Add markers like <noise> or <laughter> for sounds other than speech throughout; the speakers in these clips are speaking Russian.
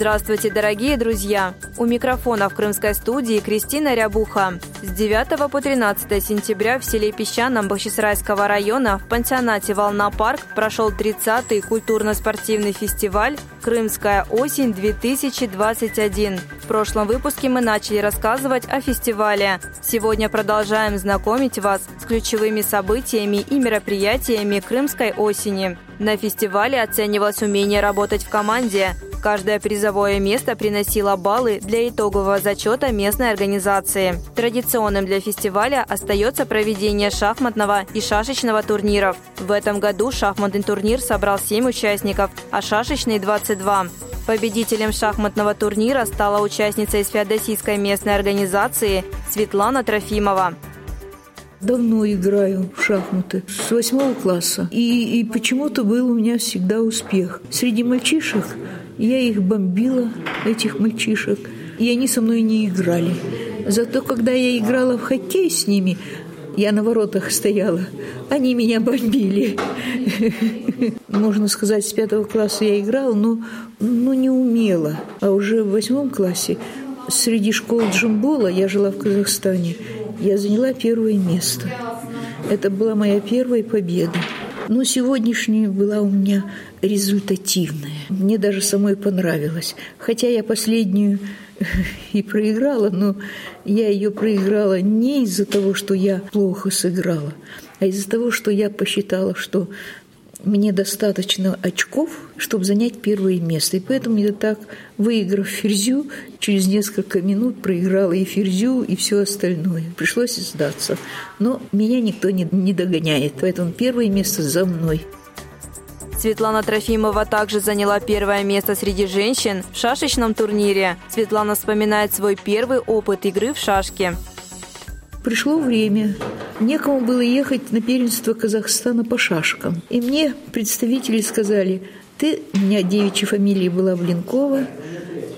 Здравствуйте, дорогие друзья! У микрофона в крымской студии Кристина Рябуха. С 9 по 13 сентября в селе Песчаном Бахчисарайского района в пансионате «Волна-парк» прошел 30-й культурно-спортивный фестиваль «Крымская осень-2021». В прошлом выпуске мы начали рассказывать о фестивале. Сегодня продолжаем знакомить вас с ключевыми событиями и мероприятиями Крымской осени. На фестивале оценивалось умение работать в команде – Каждое призовое место приносило баллы для итогового зачета местной организации. Традиционным для фестиваля остается проведение шахматного и шашечного турниров. В этом году шахматный турнир собрал 7 участников, а шашечный – 22. Победителем шахматного турнира стала участница из феодосийской местной организации Светлана Трофимова. Давно играю в шахматы, с восьмого класса. И, и почему-то был у меня всегда успех. Среди мальчишек я их бомбила, этих мальчишек, и они со мной не играли. Зато когда я играла в хоккей с ними, я на воротах стояла, они меня бомбили. <laughs> Можно сказать, с пятого класса я играла, но, но не умела. А уже в восьмом классе среди школ джамбола, я жила в Казахстане, я заняла первое место. Это была моя первая победа. Но сегодняшняя была у меня результативная. Мне даже самой понравилось. Хотя я последнюю <laughs> и проиграла, но я ее проиграла не из-за того, что я плохо сыграла, а из-за того, что я посчитала, что мне достаточно очков, чтобы занять первое место. И поэтому я так, выиграв ферзю, через несколько минут проиграла и ферзю, и все остальное. Пришлось сдаться. Но меня никто не, не догоняет, поэтому первое место за мной. Светлана Трофимова также заняла первое место среди женщин в шашечном турнире. Светлана вспоминает свой первый опыт игры в шашки. Пришло время. Некому было ехать на первенство Казахстана по шашкам. И мне представители сказали, ты, у меня девичья фамилия была Блинкова,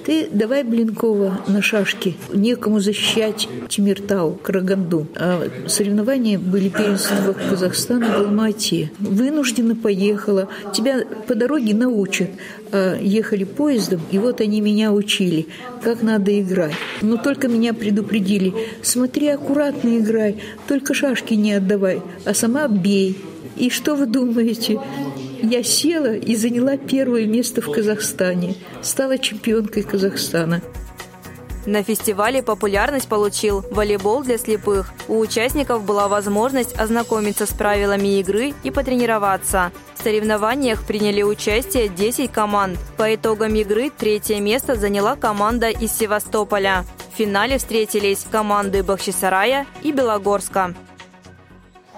ты давай Блинкова на шашки. Некому защищать Тимиртау, Караганду. А соревнования были первенства Казахстана в Алмате. Вынужденно поехала. Тебя по дороге научат. А ехали поездом, и вот они меня учили, как надо играть. Но только меня предупредили. Смотри, аккуратно играй, только шашки не отдавай, а сама бей. И что вы думаете? Я села и заняла первое место в Казахстане. Стала чемпионкой Казахстана. На фестивале популярность получил волейбол для слепых. У участников была возможность ознакомиться с правилами игры и потренироваться. В соревнованиях приняли участие 10 команд. По итогам игры третье место заняла команда из Севастополя. В финале встретились команды Бахчисарая и Белогорска.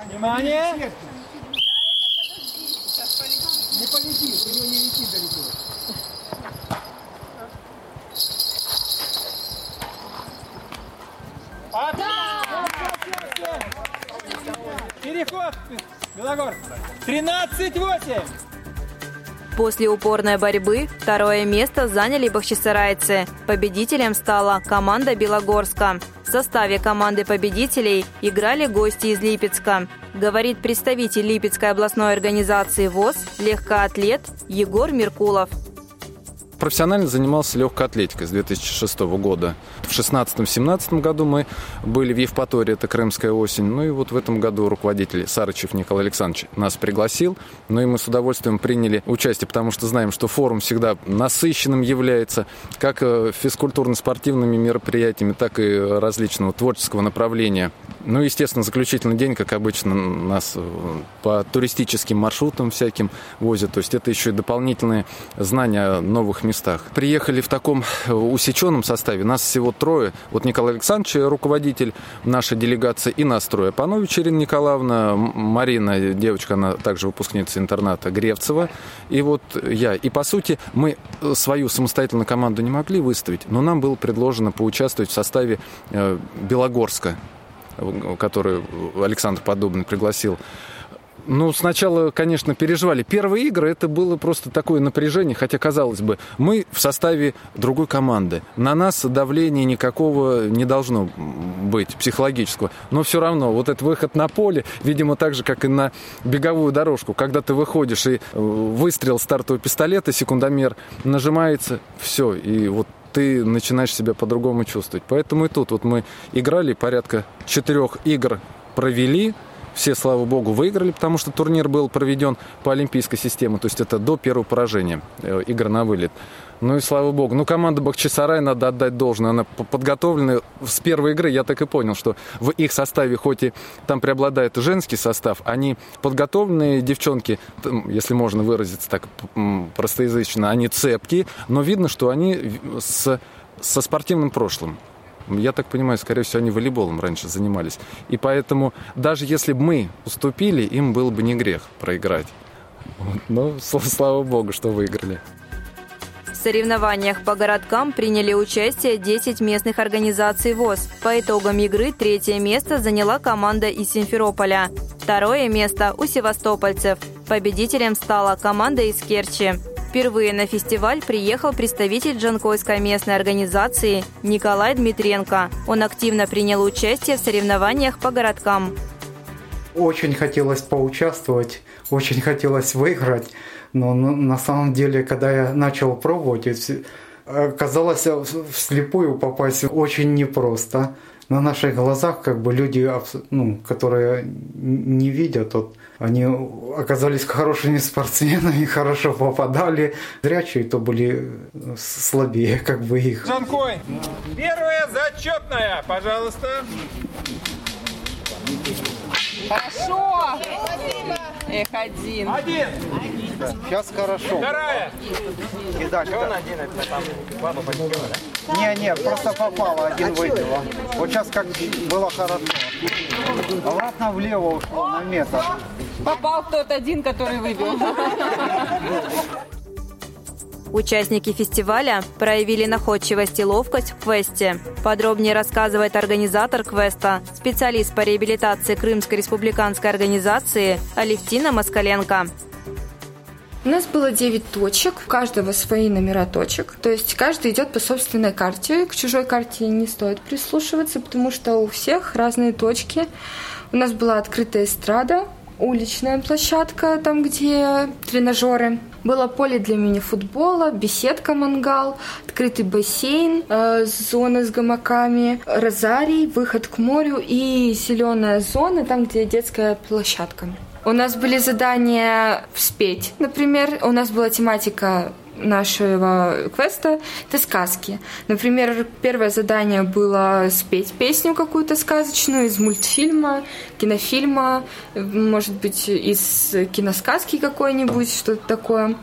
Внимание! Полетит, у него не летит далеко. Переход, Белогор. 13-8. После упорной борьбы второе место заняли бахчисарайцы. Победителем стала команда Белогорска. Составе команды победителей играли гости из Липецка. Говорит представитель Липецкой областной организации ВОЗ, легкоатлет Егор Меркулов профессионально занимался легкой атлетикой с 2006 года. В 2016-2017 году мы были в Евпатории, это Крымская осень. Ну и вот в этом году руководитель Сарычев Николай Александрович нас пригласил. Ну и мы с удовольствием приняли участие, потому что знаем, что форум всегда насыщенным является, как э, физкультурно-спортивными мероприятиями, так и различного творческого направления. Ну, естественно, заключительный день, как обычно, нас э, по туристическим маршрутам всяким возят. То есть это еще и дополнительные знания новых местах. Приехали в таком э, усеченном составе. Нас всего трое. Вот Николай Александрович, руководитель нашей делегации, и нас трое. Панович Ирина Николаевна, Марина, девочка, она также выпускница интерната Гревцева, и вот я. И, по сути, мы свою самостоятельную команду не могли выставить, но нам было предложено поучаствовать в составе э, Белогорска, который Александр Подобный пригласил. Ну, сначала, конечно, переживали. Первые игры это было просто такое напряжение, хотя, казалось бы, мы в составе другой команды. На нас давления никакого не должно быть, психологического. Но все равно, вот этот выход на поле, видимо, так же, как и на беговую дорожку, когда ты выходишь и э, выстрел стартового пистолета, секундомер нажимается, все, и вот ты начинаешь себя по-другому чувствовать. Поэтому и тут вот мы играли, порядка четырех игр провели, все, слава богу, выиграли, потому что турнир был проведен по олимпийской системе, то есть это до первого поражения, э, игр на вылет. Ну и слава богу. Ну, команда Бахчисарай, надо отдать должное. Она подготовлена с первой игры. Я так и понял, что в их составе, хоть и там преобладает женский состав, они подготовленные девчонки, если можно выразиться так простоязычно, они цепкие, но видно, что они с, со спортивным прошлым. Я так понимаю, скорее всего, они волейболом раньше занимались. И поэтому даже если бы мы уступили, им было бы не грех проиграть. Но слава богу, что выиграли. В соревнованиях по городкам приняли участие 10 местных организаций ВОЗ. По итогам игры третье место заняла команда из Симферополя. Второе место у севастопольцев. Победителем стала команда из Керчи. Впервые на фестиваль приехал представитель Джанкойской местной организации Николай Дмитренко. Он активно принял участие в соревнованиях по городкам. Очень хотелось поучаствовать, очень хотелось выиграть, но на самом деле, когда я начал пробовать, оказалось вслепую попасть очень непросто на наших глазах как бы люди, ну, которые не видят, вот, они оказались хорошими спортсменами, <laughs> хорошо попадали. Зрячие то были слабее как бы их. Жанкой, первая зачетная, пожалуйста. Хорошо. Эх, один. Один. Сейчас хорошо. Вторая. Кидать. он один? Это там баба да? Не, не, просто попало, один выбило. Вот сейчас как было хорошо. Обратно влево ушло на метр. Попал тот один, который выбил. Участники фестиваля проявили находчивость и ловкость в квесте. Подробнее рассказывает организатор квеста, специалист по реабилитации Крымской республиканской организации Алевтина Москаленко. У нас было 9 точек, у каждого свои номера точек. То есть каждый идет по собственной карте. К чужой карте не стоит прислушиваться, потому что у всех разные точки. У нас была открытая эстрада, уличная площадка, там, где тренажеры. Было поле для мини-футбола, беседка мангал, открытый бассейн, э, зона с гамаками, розарий, выход к морю и зеленая зона, там, где детская площадка. У нас были задания спеть, например. У нас была тематика нашего квеста – это сказки. Например, первое задание было спеть песню какую-то сказочную из мультфильма, кинофильма, может быть, из киносказки какой-нибудь, что-то такое.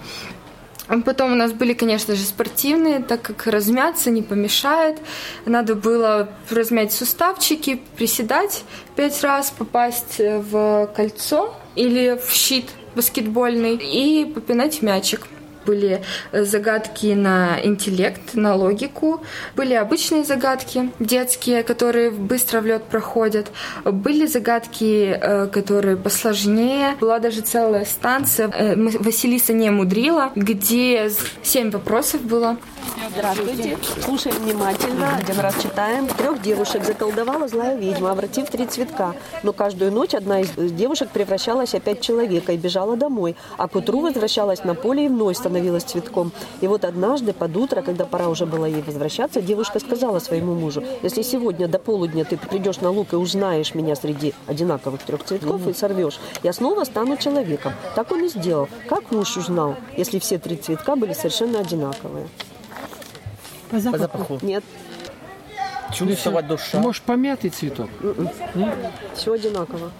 Потом у нас были, конечно же, спортивные, так как размяться не помешает. Надо было размять суставчики, приседать пять раз, попасть в кольцо или в щит баскетбольный и попинать мячик были загадки на интеллект, на логику, были обычные загадки детские, которые быстро в лед проходят, были загадки, э, которые посложнее. Была даже целая станция э, Василиса не мудрила, где семь вопросов было. Здравствуйте. Слушаем внимательно. Один раз читаем. Трех девушек заколдовала злая ведьма, обратив три цветка. Но каждую ночь одна из девушек превращалась опять в человека и бежала домой. А к утру возвращалась на поле и вновь становилась цветком. И вот однажды под утро, когда пора уже было ей возвращаться, девушка сказала своему мужу, если сегодня до полудня ты придешь на луг и узнаешь меня среди одинаковых трех цветков и сорвешь, я снова стану человеком. Так он и сделал. Как муж узнал, если все три цветка были совершенно одинаковые? По запаху? По запаху. Нет. Чувствовать душа. Может, помятый цветок? М-м. Нет? Все одинаково.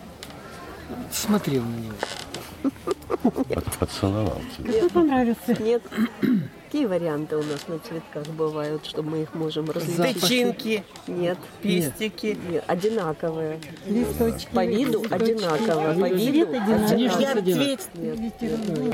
Смотрел на него. Поцеловал тебя. Нет, понравится. Нет. Какие варианты у нас на цветках бывают, что мы их можем различить? Тычинки. Нет. Пестики. Нет, одинаковые. Листочки. По виду одинаково. По виду одинаково. Нет.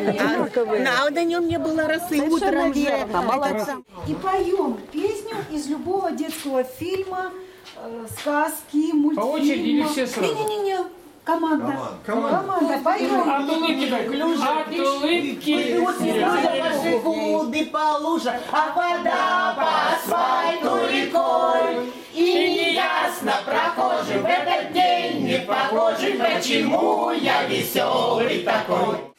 Одинаковые. А на нем не было росы утром. И поем песню из любого детского фильма, э, сказки, мультфильма. очереди или все сразу? Не-не-не, команда. Команда. Команда, поем. От улыбки. От улыбки. Куды по лужам, а вода по асфальту рекой. И неясно прохожим в этот день не похожий, почему я веселый такой.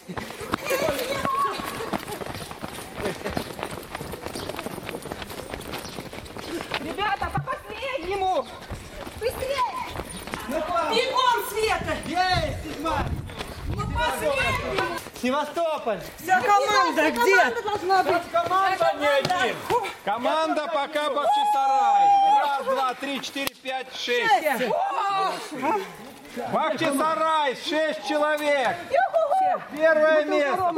Севастополь! Вся команда где? Команда не один. Команда пока Бахчисарай. Раз, два, три, четыре, пять, шесть. Бахчисарай, шесть человек. Первое место.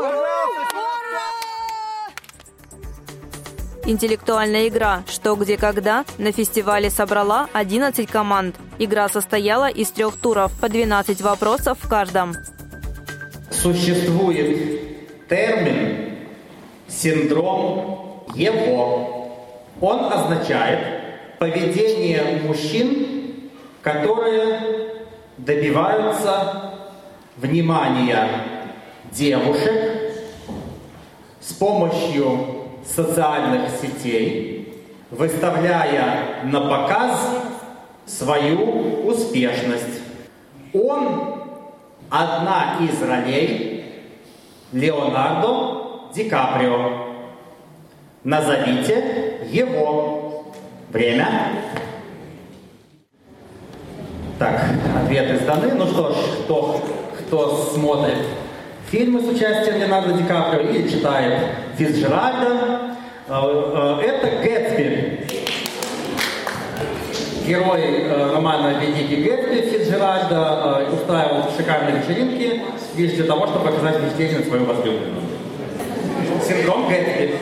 Интеллектуальная игра «Что, где, когда» на фестивале собрала 11 команд. Игра состояла из трех туров, по 12 вопросов в каждом. Существует термин синдром его. Он означает поведение мужчин, которые добиваются внимания девушек с помощью социальных сетей, выставляя на показ свою успешность. Он одна из ролей Леонардо Ди Каприо. Назовите его. Время. Так, ответы сданы. Ну что ж, кто, кто смотрит фильмы с участием Леонардо Ди Каприо или читает Фицджеральда, э, э, это Гэтсби. Герой э, романа «Великий Гэтсби» Фицджеральда э, устраивал шикарные вечеринки лишь для того, чтобы показать впечатление свою возлюбленную. Синдром Гэтсби.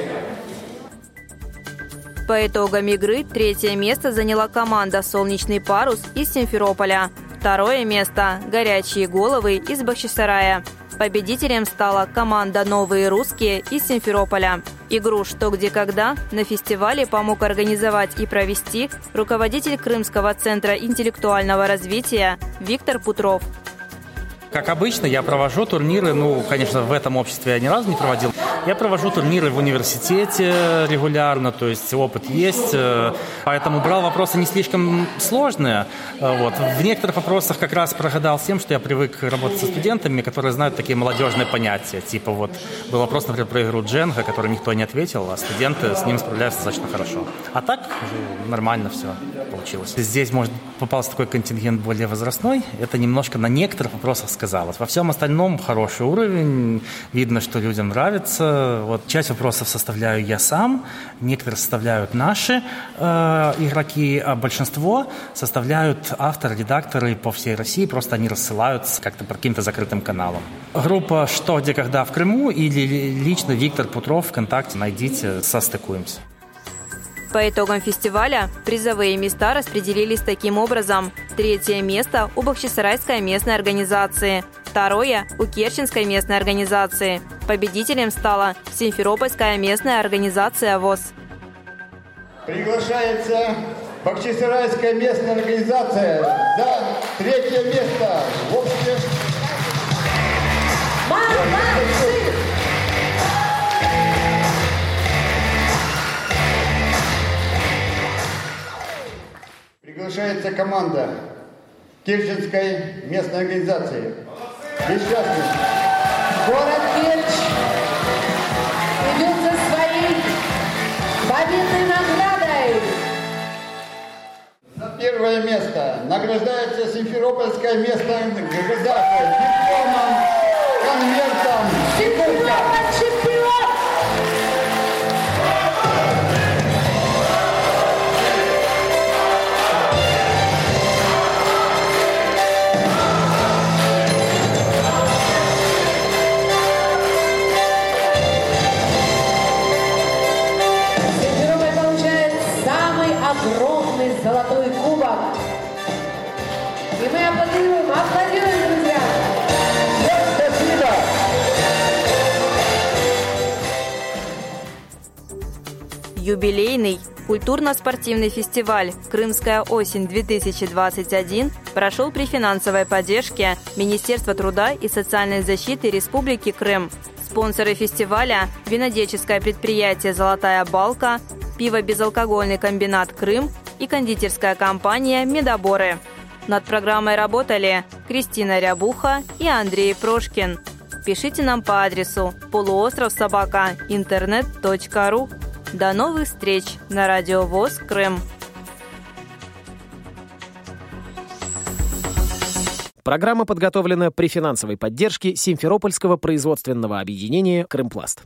По итогам игры третье место заняла команда «Солнечный парус» из Симферополя. Второе место – «Горячие головы» из Бахчисарая. Победителем стала команда «Новые русские» из Симферополя. Игру «Что, где, когда» на фестивале помог организовать и провести руководитель Крымского центра интеллектуального развития Виктор Путров. Как обычно, я провожу турниры, ну, конечно, в этом обществе я ни разу не проводил. Я провожу турниры в университете регулярно, то есть опыт есть, э, поэтому брал вопросы не слишком сложные. Э, Вот. В некоторых вопросах как раз прогадал с тем, что я привык работать со студентами, которые знают такие молодежные понятия. Типа вот был вопрос, например, про игру Дженга, который никто не ответил, а студенты с ним справляются достаточно хорошо. А так нормально все получилось. Здесь, может, попался такой контингент более возрастной. Это немножко на некоторых вопросах сказалось. Во всем остальном хороший уровень. Видно, что людям нравится. Вот часть вопросов составляю я сам, некоторые составляют наши э, игроки, а большинство составляют авторы, редакторы по всей России. Просто они рассылаются как-то по каким-то закрытым каналам. Группа «Что, где, когда» в Крыму или лично Виктор Путров ВКонтакте. Найдите, состыкуемся. По итогам фестиваля призовые места распределились таким образом. Третье место у Бахчисарайской местной организации. Второе – у Керченской местной организации. Победителем стала Симферопольская местная организация ВОЗ. Приглашается Бахчисарайская местная организация за третье место в обществе. Приглашается команда Керченской местной организации. Несчастный. Город Керчь идет за своей победной наградой. За первое место награждается Симферопольская местная организация дипломом, конвертом и кубком. огромный золотой кубок. И мы аплодируем, аплодируем, друзья! Юбилейный культурно-спортивный фестиваль «Крымская осень-2021» прошел при финансовой поддержке Министерства труда и социальной защиты Республики Крым. Спонсоры фестиваля – винодельческое предприятие «Золотая балка», пиво-безалкогольный комбинат «Крым» и кондитерская компания «Медоборы». Над программой работали Кристина Рябуха и Андрей Прошкин. Пишите нам по адресу полуостров собака интернет.ру. До новых встреч на Радио ВОЗ Крым. Программа подготовлена при финансовой поддержке Симферопольского производственного объединения «Крымпласт».